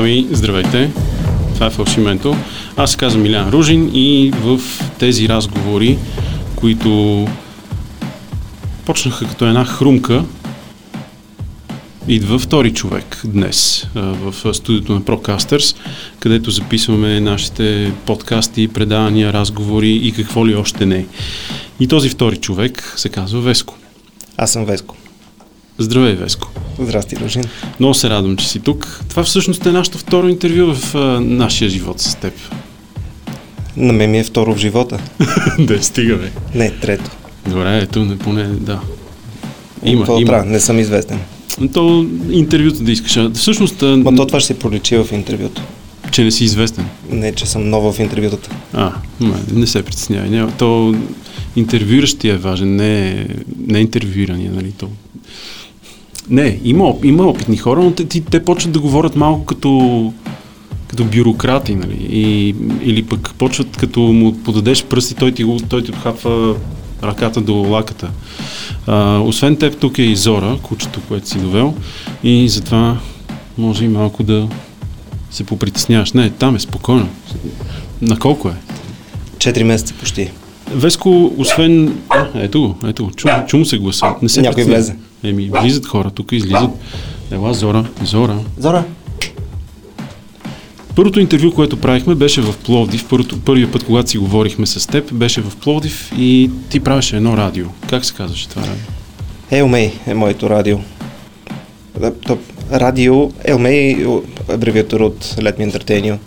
Ами, здравейте! Това е Фалшименто. Аз се казвам Милян Ружин и в тези разговори, които почнаха като една хрумка, идва втори човек днес в студиото на Procasters, където записваме нашите подкасти, предавания, разговори и какво ли още не. И този втори човек се казва Веско. Аз съм Веско. Здравей, Веско. Здрасти, Ружин. Много се радвам, че си тук. Това всъщност е нашето второ интервю в а, нашия живот с теб. На мен ми е второ в живота. да, стига, бе. Не, трето. Добре, ето, не поне, да. Има, Какво има. Не съм известен. То интервюто да искаш. Всъщност, Ма то това ще се проличи в интервюто. че не си известен. Не, че съм нова в интервютата. А, не се притеснявай. То интервюиращия е важен, не, не интервюирания, нали? То... Не, има, има опитни хора, но те, те, те почват да говорят малко като, като бюрократи, нали? И, или пък почват като му подадеш пръсти, той ти, той ти хапва ръката до лаката. А, освен теб, тук е и Зора, кучето, което си довел, и затова може и малко да се попритесняваш. Не, там е спокойно. На колко е? Четири месеца почти. Веско, освен... А, ето го, ето го. Чу, чу му се гласа. Не се Някой влезе. Еми, влизат хора, тук излизат. Ела, Зора, Зора. Зора. Първото интервю, което правихме, беше в Пловдив. Първото, първият път, когато си говорихме с теб, беше в Пловдив и ти правеше едно радио. Как се казваше това радио? Елмей е моето радио. Радио Елмей, абревиатура от Let Me Entertain You.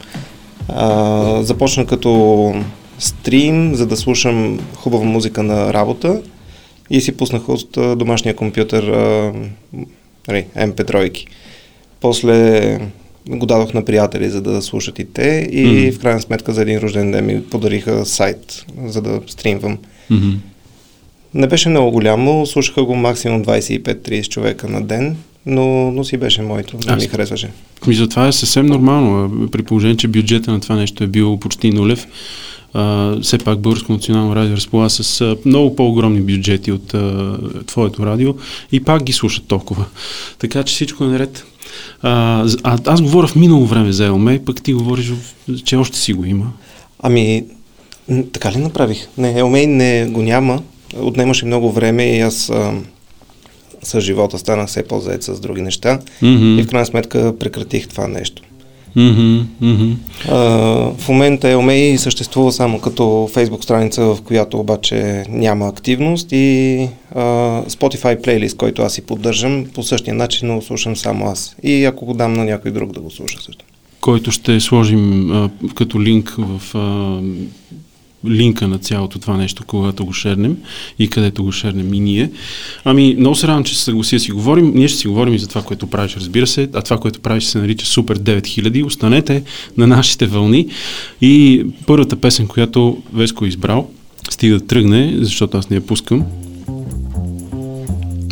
А, започна като стрим, за да слушам хубава музика на работа и си пуснах от а, домашния компютър а, нали, MP3. После го дадох на приятели, за да слушат и те и Мгм. в крайна сметка за един рожден ден ми подариха сайт, за да стримвам. Мгм. Не беше много голямо, слушаха го максимум 25-30 човека на ден, но, но си беше моето, не ми харесваше. Мисля, това е съвсем нормално, при положение, че бюджета на това нещо е бил почти нулев. А, все пак Българско национално радио разполага с а, много по-огромни бюджети от а, твоето радио и пак ги слушат толкова. Така че всичко е наред. А, а, аз говоря в минало време за Елмей, пък ти говориш, че още си го има. Ами, така ли направих? Не, Елмей не го няма, отнемаше много време и аз а, с живота станах все по-заед с други неща Мгм. и в крайна сметка прекратих това нещо. Мгм, мгм. А, в момента Елмей съществува само като фейсбук страница, в която обаче няма активност и а, Spotify плейлист, който аз си поддържам по същия начин, но слушам само аз. И ако го дам на някой друг да го слуша също. който ще сложим а, като линк в а, линка на цялото това нещо, когато го шернем и където го шернем и ние. Ами, много се радвам, че се съгласи да си говорим. Ние ще си говорим и за това, което правиш, разбира се, а това, което правиш се нарича Супер 9000. Останете на нашите вълни и първата песен, която Веско е избрал, стига да тръгне, защото аз не я пускам.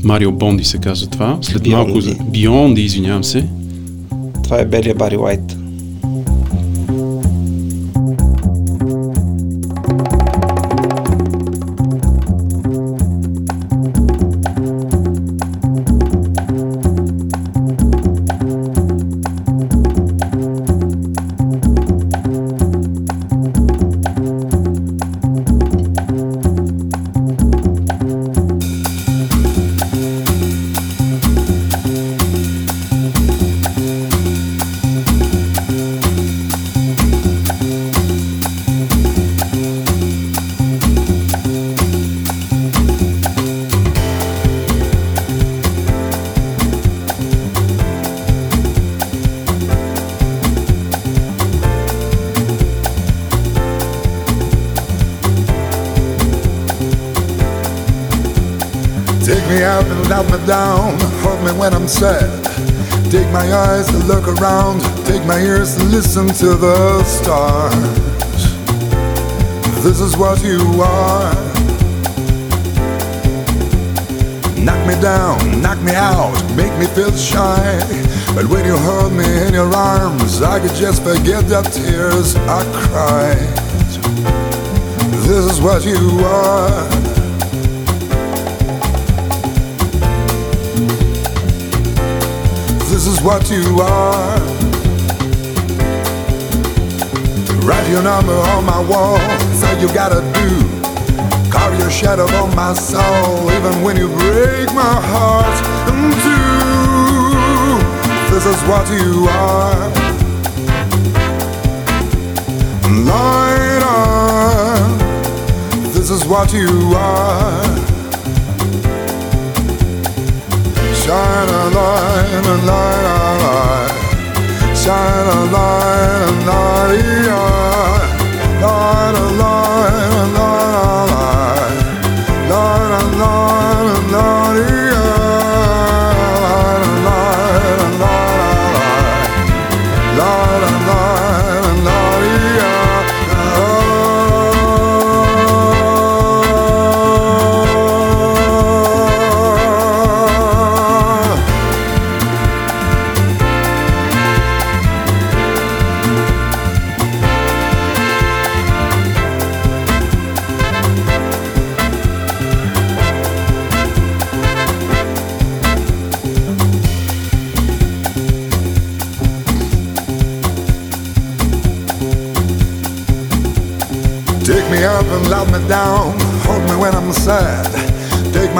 Марио Бонди се казва това. След малко за... Бионди, извинявам се. Това е белия Бари Уайт. Listen to the stars. This is what you are. Knock me down, knock me out, make me feel shy. But when you hold me in your arms, I could just forget the tears I cried. This is what you are. This is what you are. Write your number on my wall, all you gotta do. Carve your shadow on my soul, even when you break my heart in two. This is what you are. Light this is what you are. Shine a light, a light, a light. Shine a light, a light, light, a light, a light, a light, a light,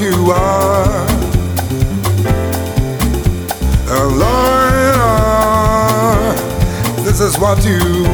you are. Liar. This is what you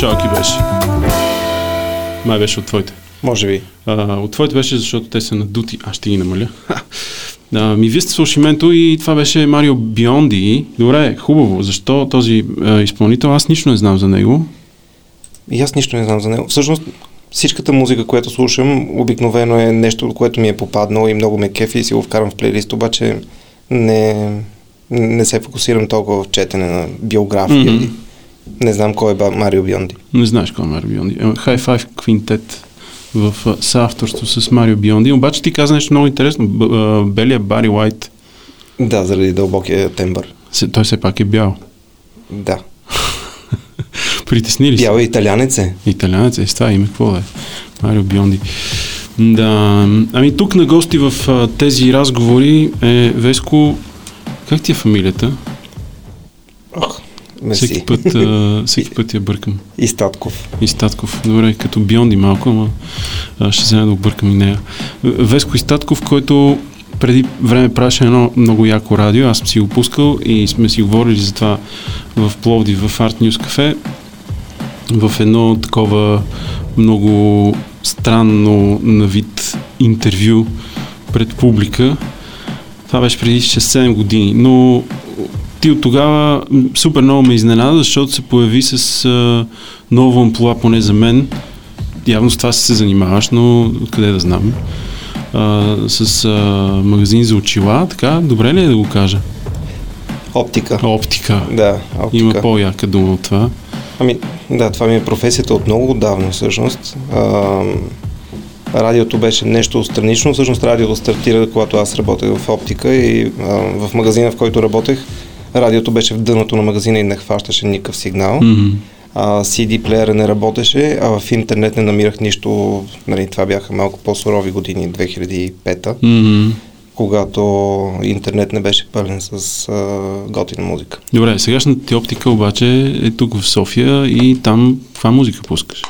слушалки беше? Май беше от твоите. Може би. А, от твоите беше, защото те са надути. Аз ще ги намаля. А, ми вие сте слушименто и това беше Марио Бионди. Добре, хубаво. Защо този а, изпълнител? Аз нищо не знам за него. И аз нищо не знам за него. Всъщност, всичката музика, която слушам, обикновено е нещо, което ми е попаднало и много ме кефи и си го вкарам в плейлист, обаче не, не се фокусирам толкова в четене на биография. Mm-hmm. Не знам кой е Марио Бионди. Не знаеш кой е Марио Бионди. Е, High Five Quintet в а, съавторство с Марио Бионди. Обаче ти каза нещо много интересно. А, белия Бари Уайт, Да, заради дълбокия тембър. той все пак е бял. Да. Притесни ли? Бял е италянец е. Италянец е с това име, какво да е? Марио Бионди. Да, ами тук на гости в а, тези разговори е Веско, как ти е фамилията? Ох, Всеки мерси. път, а, всеки път я бъркам. И Статков. И Статков. Добре, като Бионди малко, ама а, ще взема да объркам и нея. Веско Истатков, който преди време правеше едно много яко радио, аз съм си го пускал и сме си говорили за това в Пловди, в Art News Cafe, в едно такова много странно на вид интервю пред публика. Това беше преди 6-7 години, но ти от тогава супер много ме изненада, защото се появи с а, ново амплуа, поне за мен. Явно с това си се занимаваш, но откъде да знам. А, с а, магазин за очила, така, добре ли е да го кажа? Оптика. Оптика. Да, оптика. Има по-яка дума от това. Ами, да, това ми е професията от много отдавна всъщност. А, радиото беше нещо странично. Всъщност радиото стартира, когато аз работех в оптика и а, в магазина, в който работех, радиото беше в дъното на магазина и не хващаше никакъв сигнал. А, CD плеера не работеше, а в интернет не намирах нищо. Нали, това бяха малко по-сурови години, 2005-та, Мгм. когато интернет не беше пълен с а, готина музика. Добре, сегашната ти оптика обаче е тук в София и там каква музика пускаш?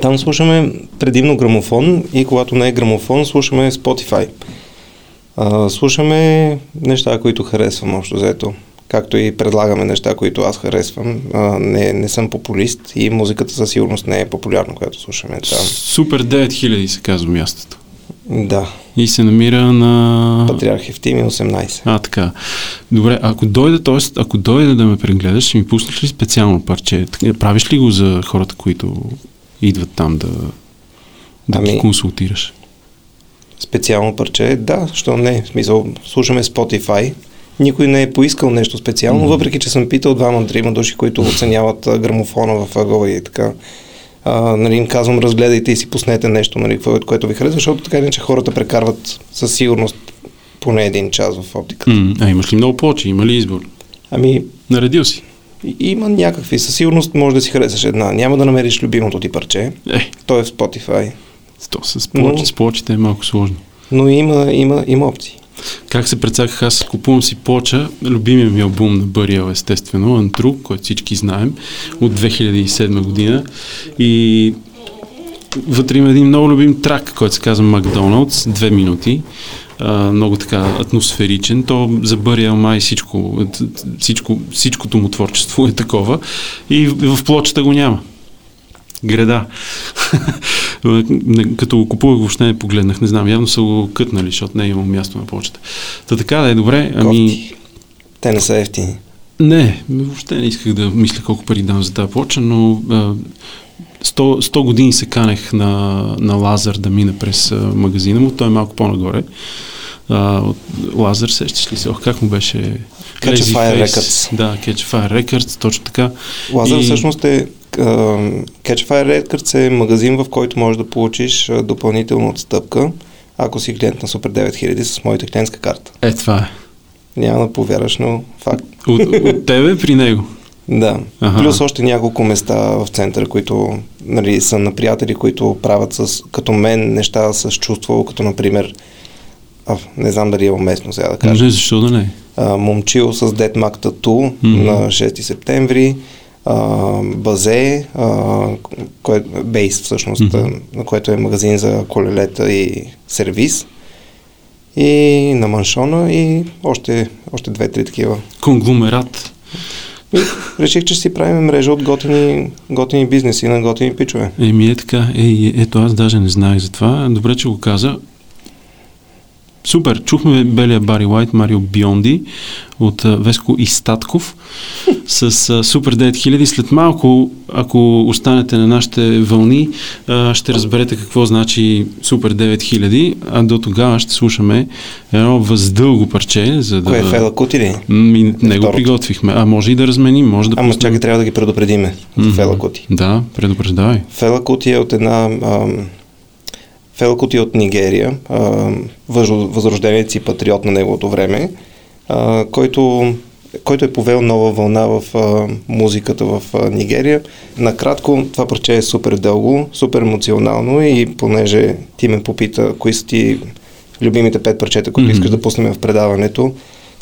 Там слушаме предимно грамофон и когато не е грамофон, слушаме Spotify. А, слушаме неща, които харесвам общо взето. Както и предлагаме неща, които аз харесвам. А, не, не съм популист и музиката със сигурност не е популярна, която слушаме там. Супер 9000 се казва мястото. Да, И се намира на... Патриарх Евтими 18. А, така. Добре, ако дойде, т.е. ако дойде да ме прегледаш, ще ми пуснеш ли специално парче? Правиш ли го за хората, които идват там да, да ги Ами- консултираш? Специално парче, да, що не. В смисъл, слушаме Spotify. Никой не е поискал нещо специално, Мгм. въпреки че съм питал двама-трима души, които оценяват грамофона в ъгъла и така. А, нали, им казвам, разгледайте и си пуснете нещо, нали, което, ви харесва, защото така иначе хората прекарват със сигурност поне един час в оптиката. М, а имаш ли много плочи? Има ли избор? Ами, Наредил си. има някакви, със сигурност може да си харесаш една. Няма да намериш любимото ти парче. Е, То е в Spotify. То с, плочи, Но- с плочите е малко сложно. Но има, има, има опции. Как се прецаках, аз купувам си плоча, любимия ми албум на Бъриел, естествено, Антру, който всички знаем, от 2007 година. И вътре има един много любим трак, който се казва Макдоналдс, две минути. А, много така атмосферичен. То за Бъриел май всичко, всичко, всичкото му творчество е такова. И в, плочата го няма. Греда. Не, Като го купувах, въобще не погледнах. Не знам, явно са го кътнали, защото не е имал място на почта. Та така да е добре. Ами, Кофти. Те не са ефтини. не, въобще не исках да мисля колко пари дам за тази плоча, но а, 100, 100 години се канех на, на Лазар да мина през а, магазина му. Той е малко по-нагоре. А, от Лазар, сещаш ли се? Ох, как му беше? Catch Fire. Records. Да, Catch Fire Records, точно така. Лазар И- всъщност е Catchfire Records е магазин, в който можеш да получиш допълнителна отстъпка, ако си клиент на Super 9000 с моята клиентска карта. Е, това е. Няма да повярваш, но факт. От, от тебе при него. Да. Аха. Плюс още няколко места в центъра, които нали, са на приятели, които правят с, като мен неща с чувство, като например а, не знам дали е уместно сега да кажа. Не, защо да не? а, Момчил с Dead Mac Tattoo Мгм. на 6 септември, а, Базе, а, кое, Бейс всъщност, а, на което е магазин за колелета и сервис. И на Маншона и още, още две-три такива. Конгломерат. И реших, че си правим мрежа от готини, готини бизнеси на готини пичове. Еми е така. Е, ето аз даже не знаех за това. Добре, че го каза. Супер, чухме белия Бари Лайт, Марио Бионди от Веско и Статков с Супер 9000. След малко, ако останете на нашите вълни, ще разберете какво значи Супер 9000, а до тогава ще слушаме едно въздълго парче. За да... Кое е Фела Кути ли? Ми, не го приготвихме. А може и да разменим, може да Ама пуснем. чакай, трябва да ги предупредиме Мгм. Фела Кути. Да, предупреждавай. Фела Кути е от една... Ам, Фела Кути е от Нигерия, възрожденец и патриот на неговото време, който, който е повел нова вълна в музиката в Нигерия. Накратко, това парче е супер дълго, супер емоционално и понеже ти ме попита кои са ти любимите пет парчета, които Мгм. искаш да пуснем в предаването,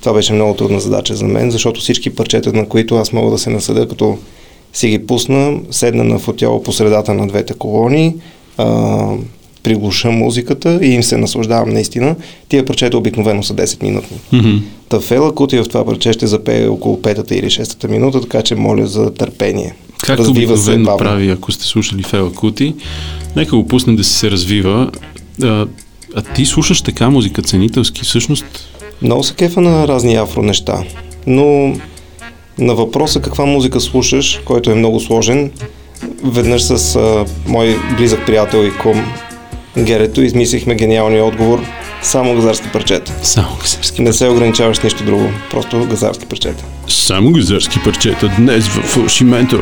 това беше много трудна задача за мен, защото всички парчета, на които аз мога да се насъда, като си ги пусна, седна на фотела по средата на двете колони, а, приглуша музиката и им се наслаждавам наистина. Тия парчета обикновено са 10 минутни. Мгм. Та Фела Кути в това парче ще запее около петата или шестата минута, така че моля за търпение. Както Развива се бавно. прави, ако сте слушали Фела Кути, нека го пуснем да си се развива. А, а ти слушаш така музика ценителски, всъщност Много се кефа на разни афро неща, но на въпроса каква музика слушаш, който е много сложен, веднъж с а, мой близък приятел и кум Герето измислихме гениалния отговор само газарски парчета. само газарски. Не се ограничаваш нищо друго, просто газарски парчета. Само газарски парчета днес в фалшименто.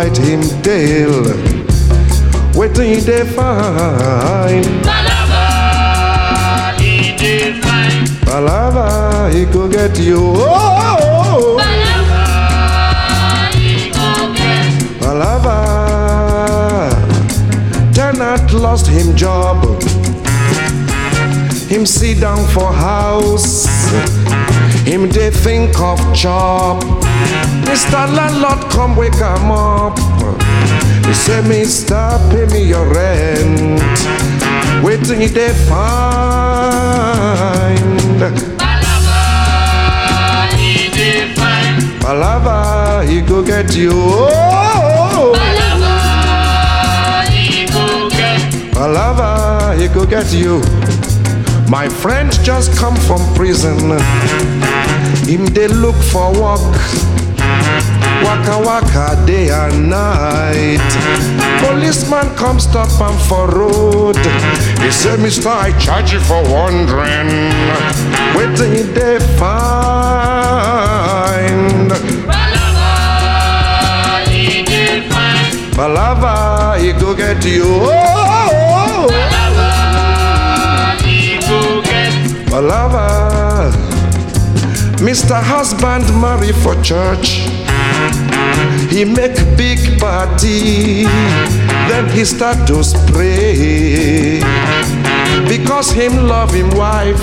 Bite him tail. Waiting they find. Palava, he define. Palava, he go get you. Oh, Palava, he go get. Palava. Tenant lost him job. Him sit down for house. Him they think of chop. Mr. Landlord come wake him up. He say, Mister, pay me your rent. Waiting they find. Palava, he define. Palava, he go get you. Oh, Palava, he go get. Palava, he go get you. My friend just come from prison. Him they look for work. Waka waka day and night. Policeman come stop him for road. He say, Mister, I charge you for wandering. Waiting they find. Palava, he define. Palava, he go get you. Oh, get. Palava. Mr. Husband marry for church. He make big party. Then he start to spray. Because him love him wife.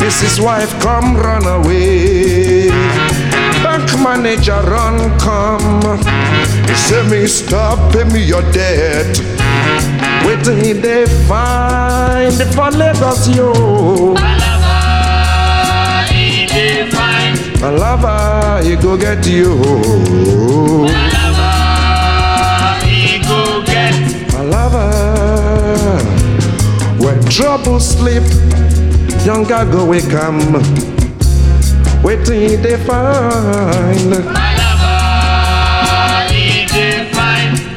His wife come run away. Bank manager run come. He say me stop pay me your debt. Wait till he they find for Lagos yo. Palava, he define. Palava, he go get you. Palava, he go get. Palava. trouble sleep, young go we come. Waiting they find My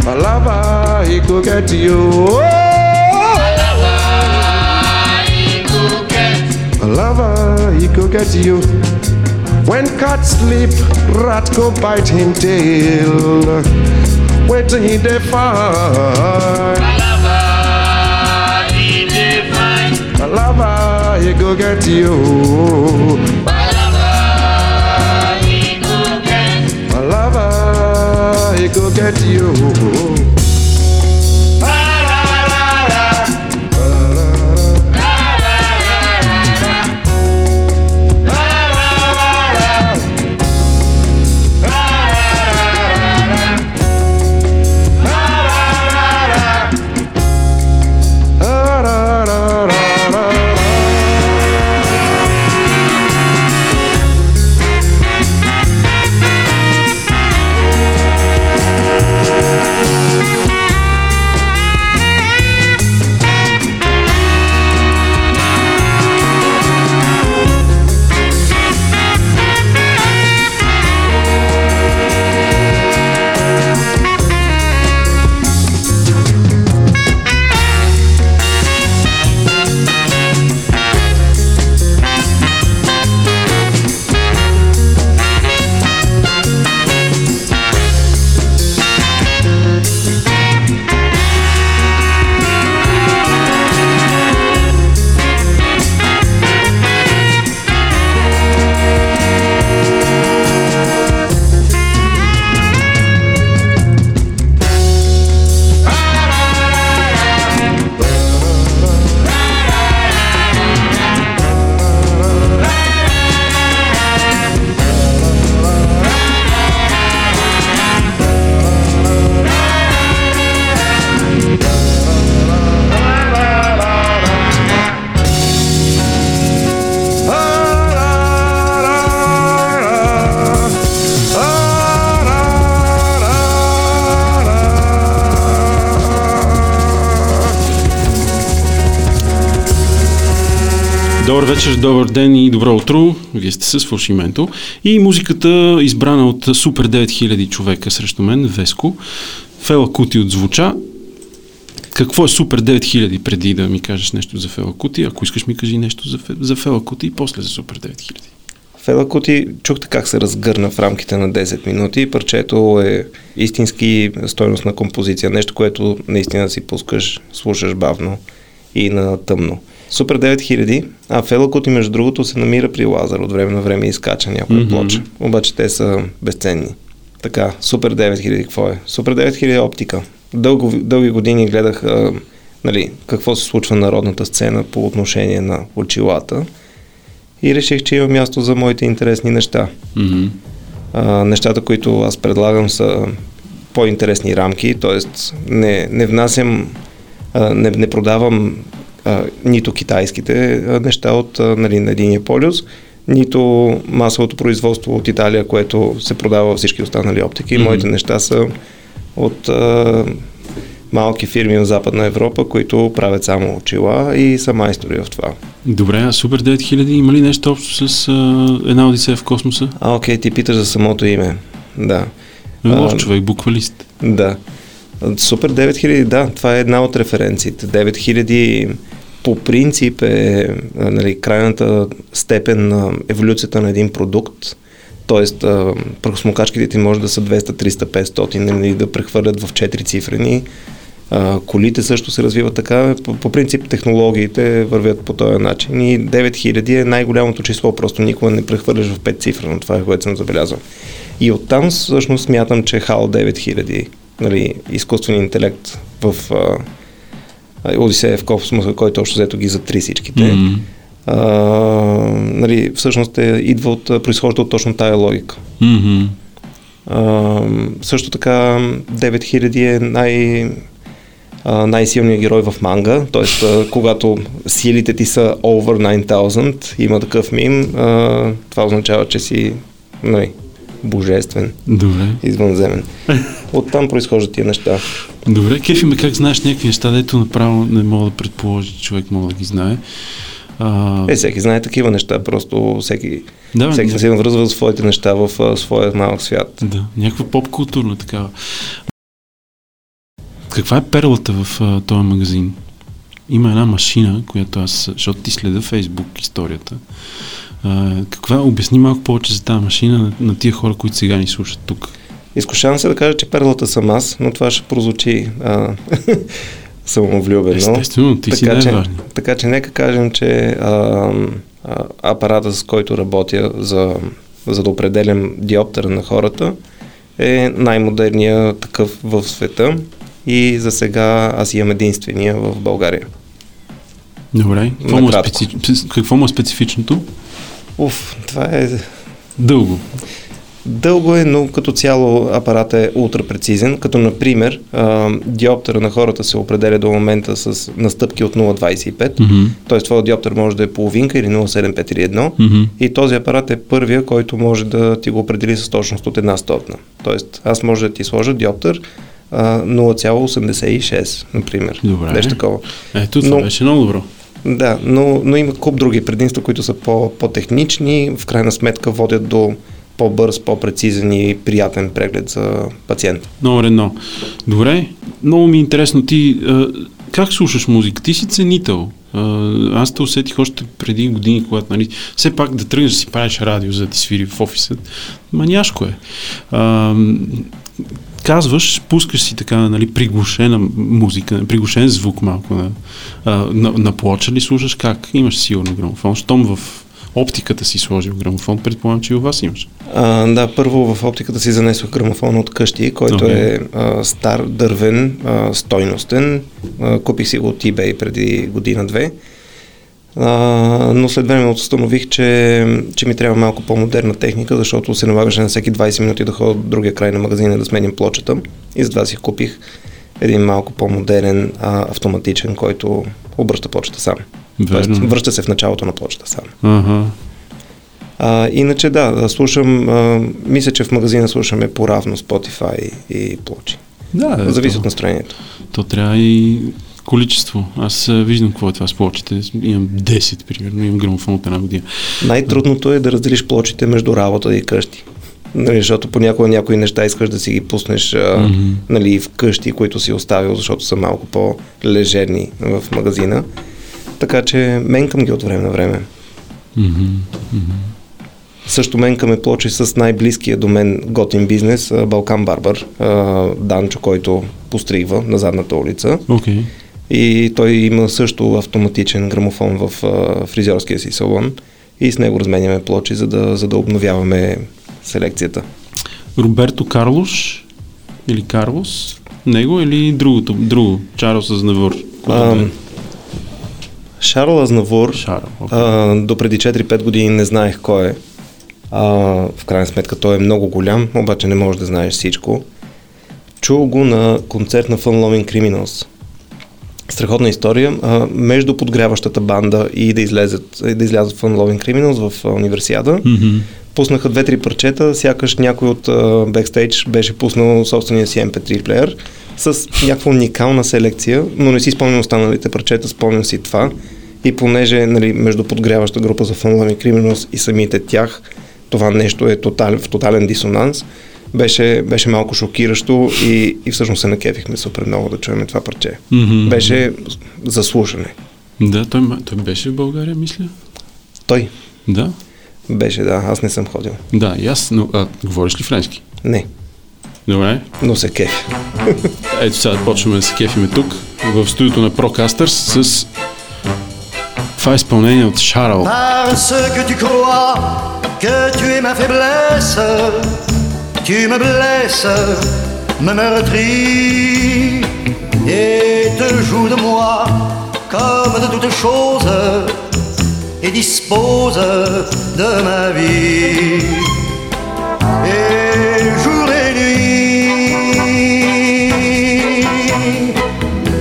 Alaba, he could get you. Alaba, he could get. Alaba, he could get you. When cat sleep, rat go bite him tail. Wait till he defy. Alaba, he defy. Alaba, he go get you. at you. Ден и добро утро. Вие сте с Фалшименто. И музиката, избрана от Супер 9000 човека срещу мен, Веско. Фела Кути отзвуча. Какво е Супер 9000 преди да ми кажеш нещо за Фела Кути? Ако искаш ми кажи нещо за, за Фела Кути и после за Супер 9000. Фела Кути, чухте как се разгърна в рамките на 10 минути. Парчето е истински стойностна композиция. Нещо, което наистина си пускаш, слушаш бавно и на тъмно. Супер 9000, а Фела Кути, между другото, се намира при Лазар. От време на време изкача някоя mm-hmm. плоча. Обаче те са безценни. Така, Супер 9000 какво е? Супер 9000 е оптика. Дълго, дълги години гледах а, нали, какво се случва на народната сцена по отношение на очилата и реших, че има място за моите интересни неща. Мгм. А, нещата, които аз предлагам са по-интересни рамки, т.е. не, не внасям, а, не, не продавам а, нито китайските а, неща от а, нали, на единия полюс, нито масовото производство от Италия, което се продава във всички останали оптики. Мгм. Моите неща са от а, малки фирми в Западна Европа, които правят само очила и са майстори в това. Добре, а Супер 9000 има ли нещо общо с а, една Одисея в космоса? А, окей, ти питаш за самото име. Да. Лош човек, буквалист. Да. Супер 9000, да, това е една от референциите. 9000 по принцип е нали, крайната степен на еволюцията на един продукт. Тоест, а, прахосмокачките ти може да са 200, 300, 500, нали, да прехвърлят в 4 цифрени. А, колите също се развиват така. По, по принцип технологиите вървят по този начин и 9000 е най-голямото число, просто никога не прехвърляш в 5 цифрено. Това е което съм забелязал. И оттам всъщност смятам, че HAL 9000, нали, изкуствен интелект в а, Одисея в космоса, който общо взето ги затри всичките, Мгм. а, нали, всъщност е, идва от, произхожда от точно тая логика. Мгм. А, също така 9000 е най, най-силният герой в манга, т.е. когато силите ти са over 9000, има такъв мим, а, това означава, че си нали, божествен, Добре. извънземен. Оттам произхождат тия неща. Добре, кефи ме как знаеш някакви неща, дето направо не мога да предположи, човек мога да ги знае. А, Е, всеки знае такива неща, просто всеки, Да, всеки се навръзва с своите неща в а, своя малък свят. да, някаква поп-културна такава. Каква е перлата в а, този магазин? Има една машина, която аз, защото ти следа Фейсбук историята. А, каква, обясни малко повече за тази машина на, на тия хора, които сега ни слушат тук. Изкушавам се да кажа, че перлата съм аз, но това ще прозвучи а, самовлюбено. Естествено, ти си така, че, така че нека кажем, че а, а, апарата, с който работя за, за да определям диоптера на хората, е най-модерният такъв в света и за сега аз имам единствения в България. Добре. Какво му, е специ... какво му е специфичното? Уф, това е Дълго. Дълго е, но като цяло апаратът е ултра прецизен, като например диоптера на хората се определя до момента с настъпки от 0,25, Мгм. т.е. твой диоптер може да е половинка или 0,75 или 1 Мгм. и този апарат е първия, който може да ти го определи с точност от една стотна. Тоест аз може да ти сложа диоптер а, 0,86, например. Добре. Нещо такова. Ето, това Но- беше много добро. Да, но, но има куп други предимства, които са по, по-технични, в крайна сметка водят до по-бърз, по-прецизен и приятен преглед за пациента. Номер едно. Добре, много ми е интересно ти как слушаш музика? Ти си ценител. Аз те усетих още преди години, когато нали, все пак да тръгнеш да си правиш радио, за да ти свири в офиса. Маняшко е. Казваш, пускаш си така нали, приглушена музика, приглушен звук малко на, на, на плоча ли слушаш как? Имаш сигурно грамофон. Щом в оптиката си сложил грамофон, предполагам, че и у вас имаш. А, да, първо в оптиката си занесох грамофон от къщи, който Окей. е а, стар, дървен, а, стойностен. А, купих си го от eBay преди година-две. А, но след време установих, че, че ми трябва малко по-модерна техника, защото се налагаше на всеки 20 минути да ходя до другия край на магазина да сменям плочата. И затова си купих един малко по-модерен а, автоматичен, който обръща плочата сам. Тоест, Верно. връща се в началото на плочата сам. Ага. А, иначе да, да, слушам, а, мисля, че в магазина слушаме по-равно Spotify и плочи. Да, Зависи то- от настроението. То трябва и количество. Аз виждам какво е това с плочите. Имам 10, примерно, имам грамофон от една година. Най-трудното е да разделиш плочите между работа и къщи. Нали, защото понякога някои неща искаш да си ги пуснеш Мгм. нали, в къщи, които си оставил, защото са малко по-лежерни в магазина. Така че менкам ги от време на време. Мгм. Също менкаме плочи с най-близкия до мен готин бизнес, Балкан Барбар, Данчо, който постригва на задната улица. Окей. И той има също автоматичен грамофон в а, фризьорския си салон и с него разменяме плочи, за да, за да обновяваме селекцията. Роберто Карлош или Карлос? Него или другото? Друго. Чарлз Азнавур. А, Шарл Азнавур, Шарл. окей. а, до преди 4-5 години не знаех кой е. А, в крайна сметка той е много голям, обаче не можеш да знаеш всичко. Чул го на концерт на Fun Loving Criminals. Страхотна история. А, между подгряващата банда и да, излезат, и да излязат Fun Loving Criminals в универсиада, Мгм. пуснаха две-три парчета, сякаш някой от а, бекстейдж беше пуснал собствения си MP3 плеер с някаква уникална селекция, но не си спомням останалите парчета, спомням си това. И понеже нали, между подгряваща група за Fun Loving Criminals и самите тях, това нещо е тотал, в тотален дисонанс, беше, беше малко шокиращо и, и всъщност се накефихме супер много да чуем това парче. Мгм. Беше заслушане. Да, той, той беше в България, мисля. Той Да. беше, да, аз не съм ходил. Да, и аз. Но, а, говориш ли френски? Не, Добре. но се кефи. Ето сега почваме да се кефиме тук, в студиото на Procasters с това изпълнение от Шарл. Parce que tu crois que tu es ma faiblesse, tu me blesses, me meurtris et te joues de moi comme de toute chose et dispose de ma vie. Et jour et nuit,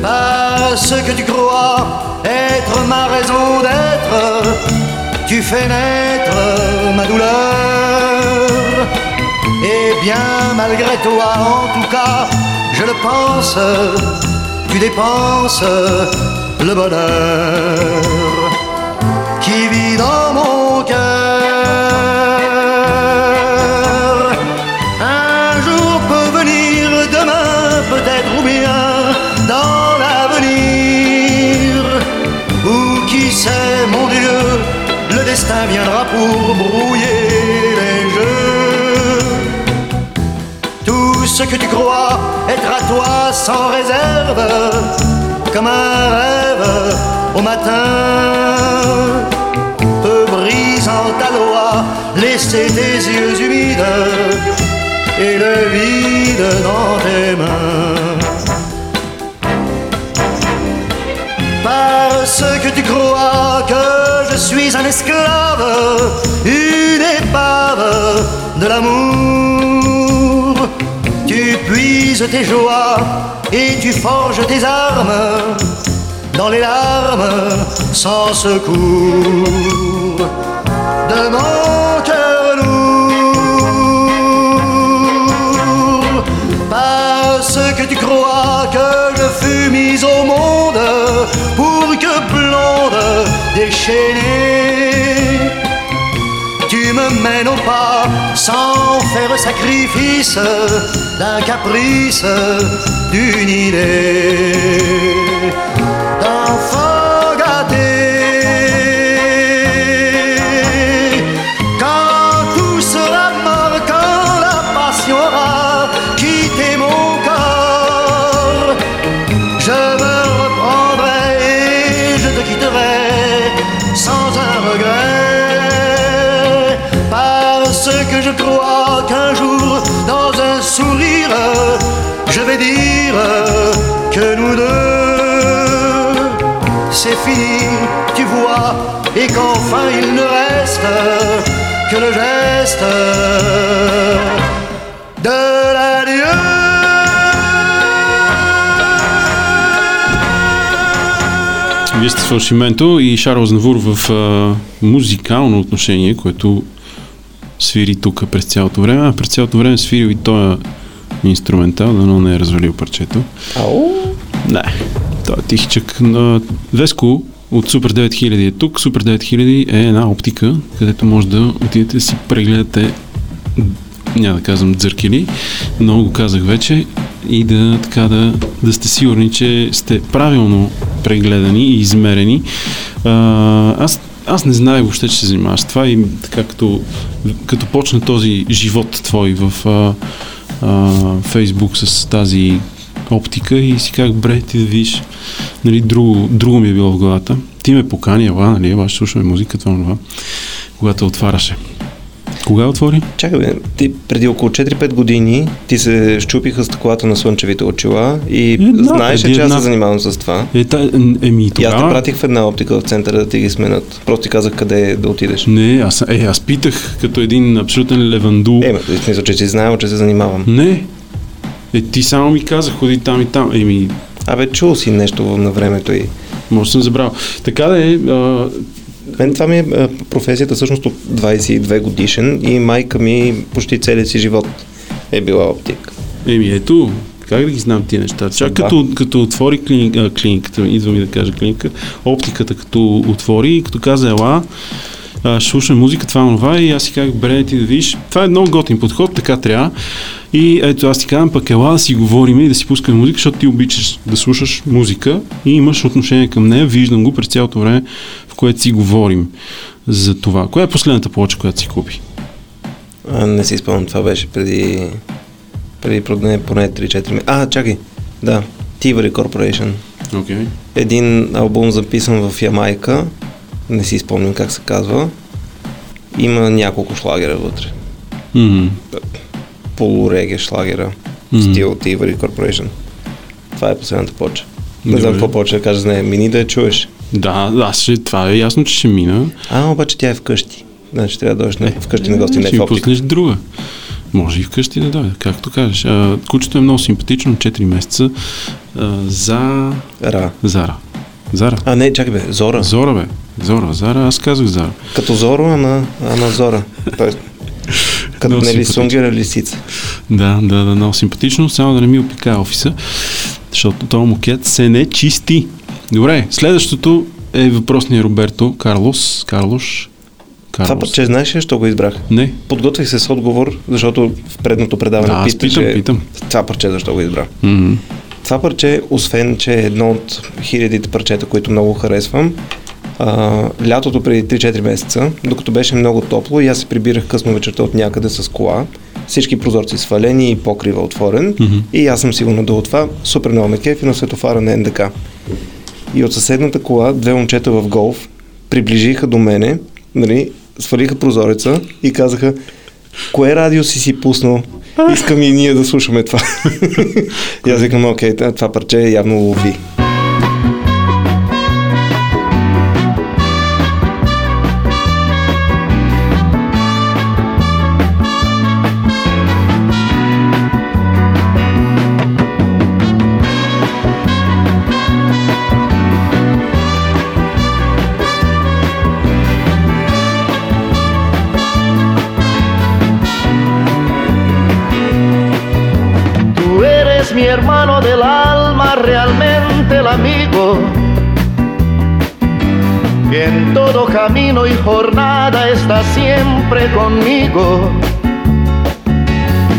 parce que tu crois être ma raison d'être, tu fais naître ma douleur bien malgré toi, en tout cas, je le pense, tu dépenses le bonheur que tu crois être à toi sans réserve, comme un rêve au matin, peut brisant ta loi laisser tes yeux humides et le vide dans tes mains. Parce que tu crois que je suis un esclave, une épave de l'amour. Tes joies et tu forges tes armes dans les larmes sans secours de mon cœur lourd. Parce que tu crois que je fus mise au monde pour que blonde déchaînée. Me mènes au pas sans faire sacrifice d'un caprice, d'une idée je vais dire que nous deux, c'est fini, tu vois, et qu'enfin il ne reste que le geste de l'adieu. Вие сте с фалшименто и Шарл Знавур в а, музикално отношение, което свири тук през цялото време, а през цялото време свирил и този инструментал, дано не е развалил парчето. Ау! Не, той е тихичък. На Веско от Супер 9000 е тук. Супер 9000 е една оптика, където може да отидете да си прегледате няма да казвам дзъркели, но го казах вече и да, така, да, да сте сигурни, че сте правилно прегледани и измерени. А, аз, аз не знаех въобще, че се занимаваш с това и така като, като почна този живот твой в а, Фейсбук с тази оптика и си как бре, ти да видиш, нали, друго, друго ми е било в главата. Ти ме покани, ела, нали, ела, слушаме музика, това, това, когато отваряше. Кога отвори? Чакай, бе, ти преди около 4-5 години ти се щупиха стъклата на слънчевите очила и Една, знаеш, че аз една. се занимавам с това. Е, та, еми, И аз те тогава... пратих в една оптика в центъра да ти ги сменят. Просто ти казах къде да отидеш. Не, аз, е, аз питах като един абсолютен левандул. Е, в смисъл, че си знаел, че се занимавам. Не. Е, ти само ми каза, ходи там и там. Еми, Абе, чул си нещо на времето и... може съм забрал. Така да е, а, Мен това ми е а, професията всъщност от 22 годишен и майка ми почти целият си живот е била оптик. еми ето, как да ги знам тия неща? Чак като, като отвори клини, а, клиниката, идва ми да кажа клиника, оптиката като отвори и като каза ела, а, ще слушам музика, това това и аз си казах, бре, ти да видиш. Това е много готин подход, така трябва. И ето аз ти казвам, пък ела да си говорим и да си пускаме музика, защото ти обичаш да слушаш музика и имаш отношение към нея, виждам го през цялото време, в което си говорим за това. Коя е последната плоча, която си купи? А, не си спомням, това беше преди... преди поне, поне 3-4 месеца. А, чакай, да, Thievery Corporation. Okay. Един албум записан в Ямайка, не си спомням как се казва. Има няколко шлагера вътре. Mm-hmm. Полуреге шлагера, Мгм. стил Thievery Corporation. Това е последната поча. Не знам какво почва да кажа за нея. Мини да я чуеш. Да, да, ще, това е ясно, че ще мина. А, обаче тя е вкъщи. Значи трябва да дойдеш не, вкъщи на гости, не ще в оптика. пуснеш друга. Може и вкъщи да дойде, както кажеш. А, кучето е много симпатично, 4 месеца. А, за... Ра. Зара. Зара. А, не, чакай бе, Зора. Зора, бе. Зора, Зара, аз казах Зара. Като Зоро, ама, ама Зора. Тоест, Като Много не ли симпатично. сунгера лисица. Да, да, да, много симпатично, само да не ми опика офиса, защото този мукет се не чисти. Добре, следващото е въпросния Роберто Карлос. Карлош. Това Карлос. парче, знаеш ли, защо го избрах? Не. Подготвих се с отговор, защото в предното предаване Да, аз питаше питам, питам. това парче, защо го избрах. М-м. Това парче, освен, че е едно от хилядите парчета, които много харесвам, а, лятото преди 3-4 месеца, докато беше много топло и аз се прибирах късно вечерта от някъде с кола, всички прозорци свалени и покрива отворен Мгм. и аз съм сигурно до това, супер много ме кефи на светофара на НДК. И от съседната кола две момчета в голф приближиха до мене, нали, свалиха прозореца и казаха кое радио си си пуснал? Искам и ние да слушаме това. и аз викам, окей, това парче явно лови.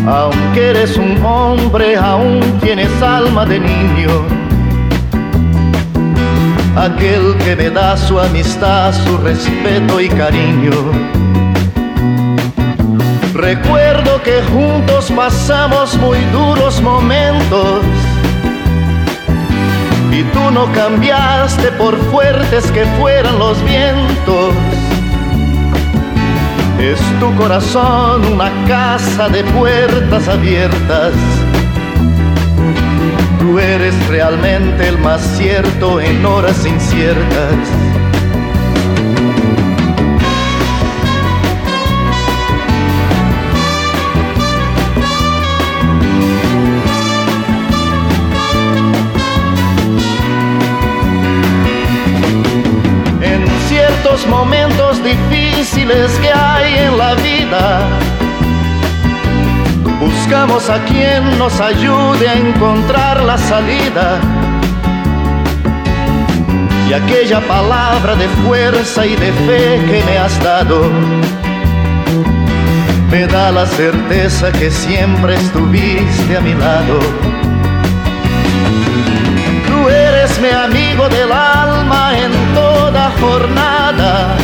Aunque eres un hombre, aún tienes alma de niño. Aquel que me da su amistad, su respeto y cariño. Recuerdo que juntos pasamos muy duros momentos y tú no cambiaste por fuertes que fueran los vientos. Es tu corazón una casa de puertas abiertas. Tú eres realmente el más cierto en horas inciertas. Buscamos a quien nos ayude a encontrar la salida. Y aquella palabra de fuerza y de fe que me has dado me da la certeza que siempre estuviste a mi lado. Tú eres mi amigo del alma en toda jornada.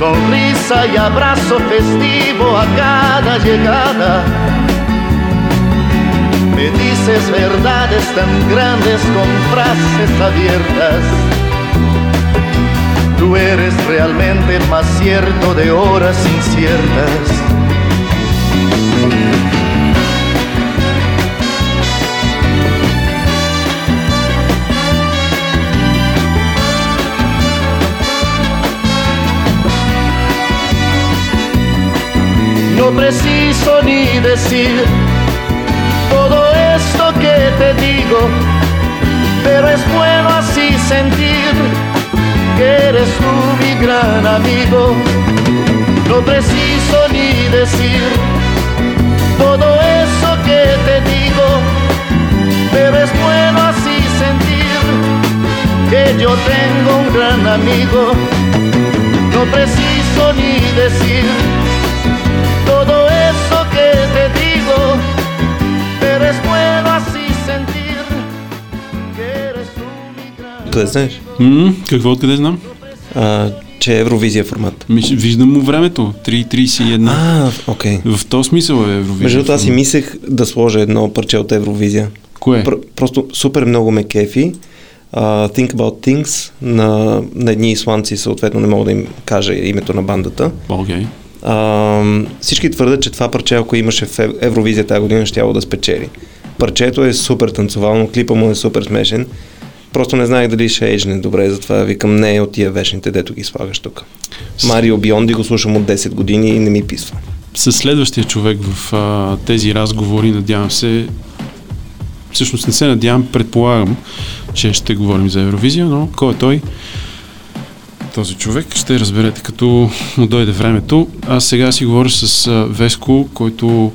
Sonrisa y abrazo festivo a cada llegada. Me dices verdades tan grandes con frases abiertas. Tú eres realmente más cierto de horas inciertas. No preciso ni decir todo esto que te digo, pero es bueno así sentir que eres tú mi gran amigo. No preciso ni decir todo eso que te digo, pero es bueno así sentir que yo tengo un gran amigo. No preciso ni decir todo eso que te digo, pero es bueno así sentir que eres gran Къде знаеш? М, какво откъде знам? А, че е Евровизия формат. Ми, виждам му времето. 3.31. А, окей. В този смисъл е Евровизия. Между другото, аз си мислех да сложа едно парче от Евровизия. Кое? Пр- просто супер много ме кефи. Uh, Think About Things на, на едни исландци, съответно не мога да им кажа името на бандата. Окей. Uh, всички твърдят, че това парче, ако имаше в Ев- Евровизия тази година, ще да спечели. Парчето е супер танцовално, клипа му е супер смешен. Просто не знаех дали ще ежне добре, затова викам не от тия вечните, дето ги слагаш тук. Марио Бионди го слушам от 10 години и не ми писва. С следващия човек в а, тези разговори, надявам се, всъщност не се надявам, предполагам, че ще говорим за Евровизия, но кой е той? Този човек. Ще разберете като му дойде времето. Аз сега си говоря с Веско, който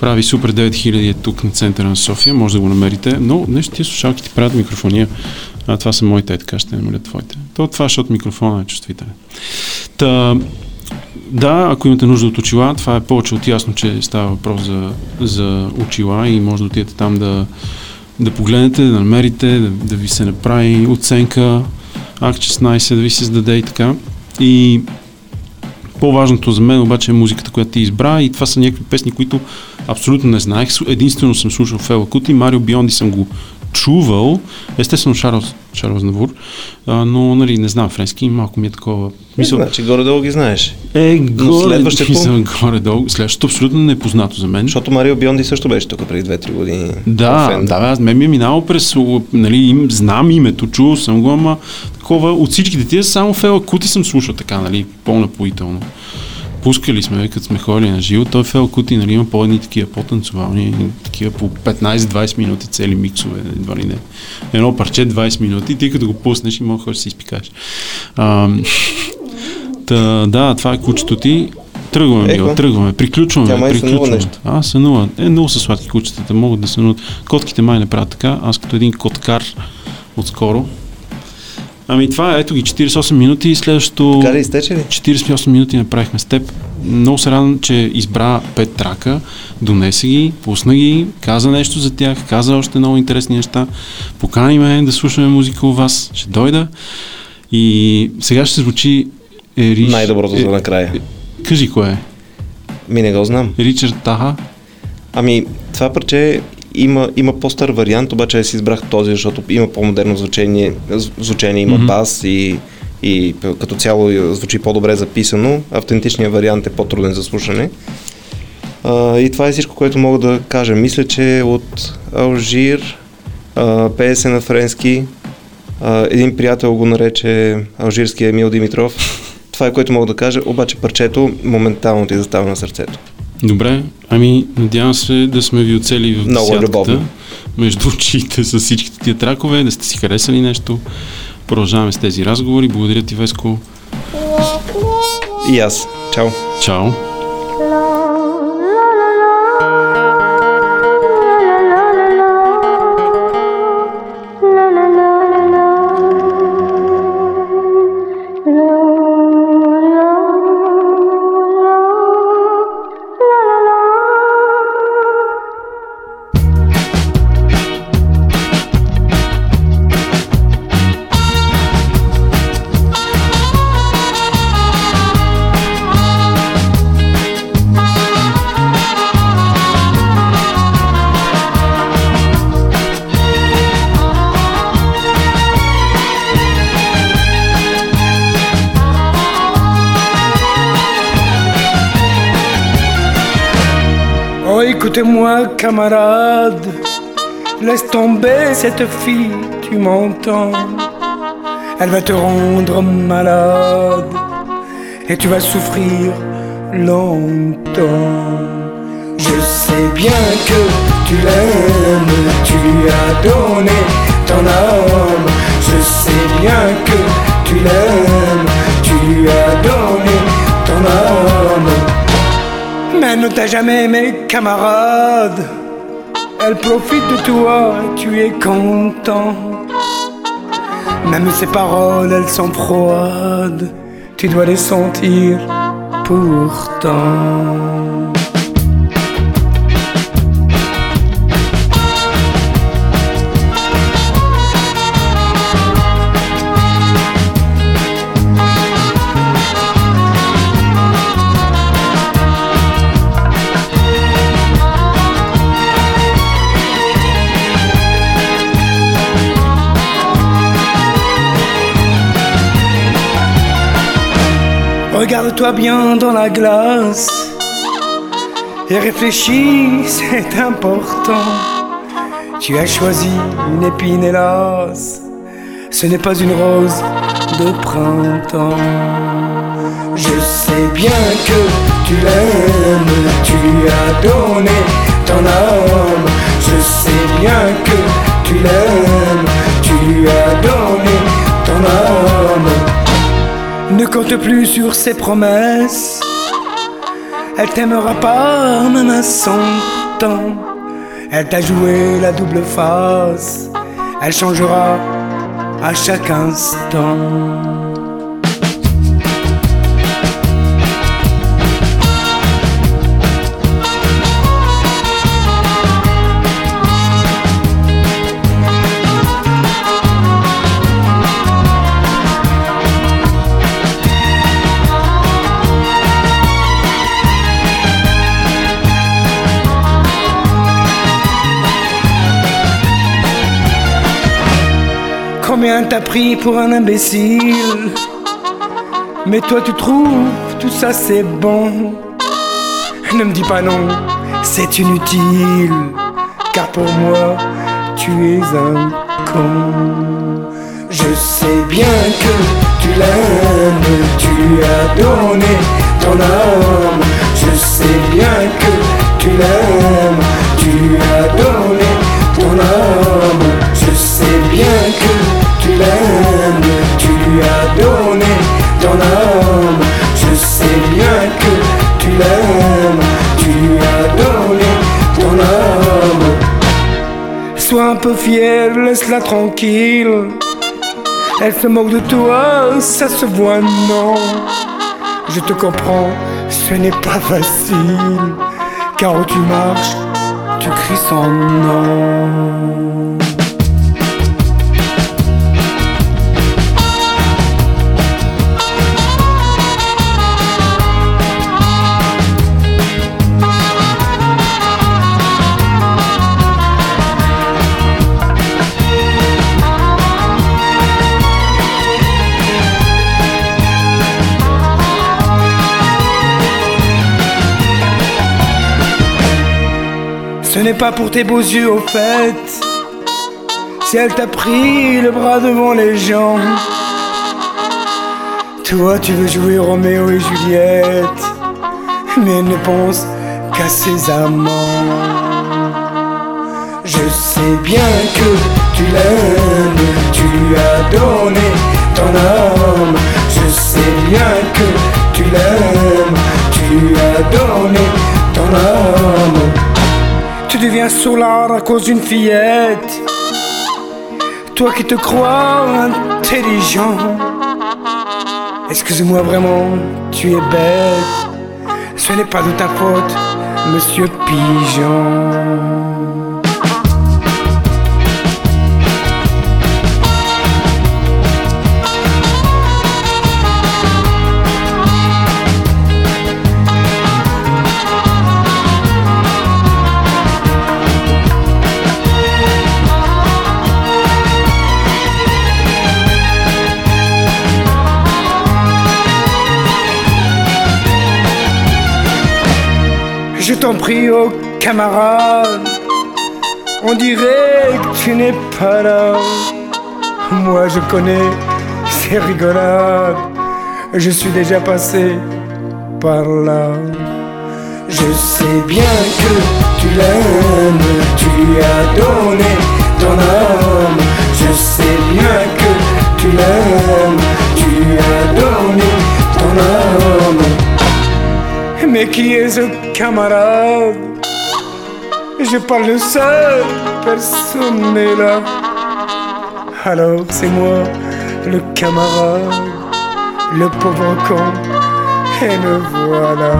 прави Супер 9000 е тук на центъра на София. Може да го намерите. Но нещо тия слушалки ти правят микрофония. А това са моите, е, така ще намаля твоите. То това, защото микрофона е чувствителен. Та, да, ако имате нужда от очила, това е повече от ясно, че става въпрос за, за очила и може да отидете там да, да погледнете, да намерите, да, да ви се направи оценка, ак 16, да ви се създаде и така. И по-важното за мен обаче е музиката, която ти избра и това са някакви песни, които абсолютно не знаех. Единствено съм слушал Фела Кути, Марио Бионди съм го чувал, естествено Шарлз, Шарлз Навур, а, но нали, не знам френски, малко ми е такова. Мисъл... Значи горе-долу ги знаеш. Е, горе, следващото- мисъл, горе-долу. Следващото абсолютно непознато за мен. Защото Марио Бионди също беше тук преди 2-3 години. Да, Фен. да, аз мен ми е минало през, нали, им, знам името, чувал съм го, ама такова, от всичките тия само Фела Кути съм слушал така, нали, по-напоително. Пускали сме, като сме ходили на живо, той Фел Кути, нали, има по-едни такива по-танцовални, такива по 15-20 минути цели миксове, едва ли не. Едно парче 20 минути, ти като го пуснеш и мога да си изпикаш. А, та, да, това е кучето ти. Тръгваме. Мила, тръгваме, приключваме, Тя май приключваме. нещо. А, сънува. Е, много са сладки кучетата, могат да сънуват. Котките май не правят така, аз като един коткар отскоро. Ами това е, ето ги 48 минути и следващото... Така ли изтече ли? 48 минути направихме с теб. Много се радвам, че избра пет трака, донесе ги, пусна ги, каза нещо за тях, каза още много интересни неща. Покани ме да слушаме музика у вас. Ще дойда. И сега ще звучи Ериш... Най-доброто за накрая. Кажи кое е. Ми не го знам. Ричард Таха. Ами, това парче има, има по-стар вариант, обаче аз избрах този, защото има по-модерно звучение, звучение има Мгм. бас и, и като цяло звучи по-добре записано. Автентичният вариант е по-труден за слушане. А, и това е всичко, което мога да кажа. Мисля, че от Алжир, а, пее се на френски, а, един приятел го нарече алжирския Емил Димитров. Това е което мога да кажа, обаче парчето моментално ти застава на сърцето. Добре, ами надявам се да сме ви оцели в Много любовно. между очите с всичките тия тракове, да сте си харесали нещо. Продължаваме с тези разговори. Благодаря ти, Веско. И аз. Чао. Чао. Camarade. Laisse tomber cette fille, tu m'entends. Elle va te rendre malade. Et tu vas souffrir longtemps. Je sais bien que tu l'aimes, tu lui as donné ton âme. Je sais bien que tu l'aimes, tu lui as donné ton âme. Mais ne t'a jamais aimé, camarade. Elle profite de toi, tu es content. Même ses paroles, elles sont froides. Tu dois les sentir pourtant. Regarde-toi bien dans la glace et réfléchis, c'est important. Tu as choisi une épine, hélas, ce n'est pas une rose de printemps. Je sais bien que tu l'aimes, tu lui as donné ton âme. Je sais bien que tu l'aimes, tu lui as donné ton âme. Compte plus sur ses promesses. Elle t'aimera pas même à son. Elle t'a joué la double face. Elle changera à chaque instant. T'as pris pour un imbécile. Mais toi tu trouves tout ça c'est bon. Ne me dis pas non, c'est inutile. Car pour moi tu es un con. Je sais bien que tu l'aimes Tu as donné ton âme. Je sais bien que tu l'aimes Tu as donné ton âme. Je sais bien que tu l'aimes, tu lui as donné ton âme. Je sais bien que tu l'aimes, tu lui as donné ton âme. Sois un peu fier, laisse-la tranquille. Elle se moque de toi, ça se voit, non. Je te comprends, ce n'est pas facile. Car où tu marches, tu cries son nom. N'est pas pour tes beaux yeux au fait. Si elle t'a pris le bras devant les gens. Toi tu veux jouer Roméo et Juliette. Mais ne pense qu'à ses amants. Je sais bien que tu l'aimes, tu lui as donné ton âme. Je sais bien que tu l'aimes, tu lui as donné ton âme. Tu deviens sourd à cause d'une fillette. Toi qui te crois intelligent. Excuse-moi vraiment, tu es bête. Ce n'est pas de ta faute, monsieur Pigeon. Je t'en prie, oh camarade, on dirait que tu n'es pas là. Moi je connais ces rigolades, je suis déjà passé par là. Je sais bien que tu l'aimes, tu as donné ton âme. Je sais bien que tu l'aimes, tu as donné ton âme. Mais qui est ce camarade? Je parle seul, personne n'est là. Alors c'est moi, le camarade, le pauvre con, et me voilà.